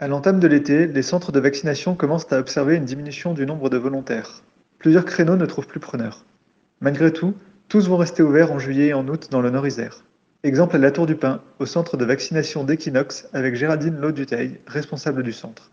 À l'entame de l'été, les centres de vaccination commencent à observer une diminution du nombre de volontaires. Plusieurs créneaux ne trouvent plus preneur. Malgré tout, tous vont rester ouverts en juillet et en août dans le Nord-Isère. Exemple à la Tour du Pin, au centre de vaccination d'Equinox, avec Géraldine Lauduteil, responsable du centre.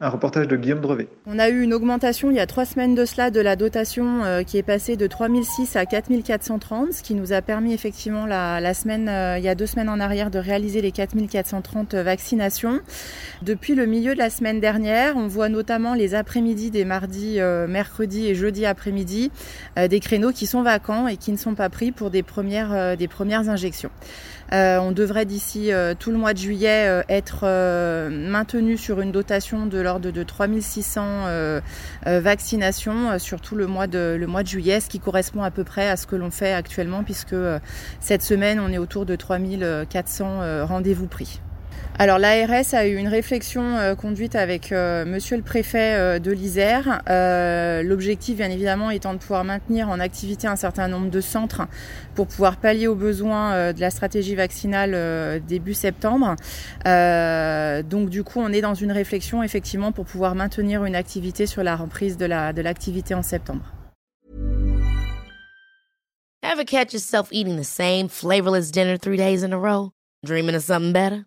Un reportage de Guillaume Drevet. On a eu une augmentation il y a trois semaines de cela de la dotation euh, qui est passée de 3006 à 4430, ce qui nous a permis effectivement la, semaine, euh, il y a deux semaines en arrière de réaliser les 4430 vaccinations. Depuis le milieu de la semaine dernière, on voit notamment les après-midi des mardis, euh, mercredis et jeudi après-midi des créneaux qui sont vacants et qui ne sont pas pris pour des premières, des premières injections. On devrait d'ici tout le mois de juillet être maintenu sur une dotation de l'ordre de 3600 vaccinations sur tout le mois, de, le mois de juillet, ce qui correspond à peu près à ce que l'on fait actuellement puisque cette semaine on est autour de 3400 rendez-vous pris. Alors l'ARS a eu une réflexion euh, conduite avec euh, monsieur le préfet euh, de l'Isère. L'objectif bien évidemment étant de pouvoir maintenir en activité un certain nombre de centres pour pouvoir pallier aux besoins de la stratégie vaccinale début septembre. donc du coup on est dans une réflexion effectivement pour pouvoir maintenir une activité sur la reprise de l'activité la, de en septembre. Ever catch yourself eating the same dinner three days in a row? Dreaming of something better?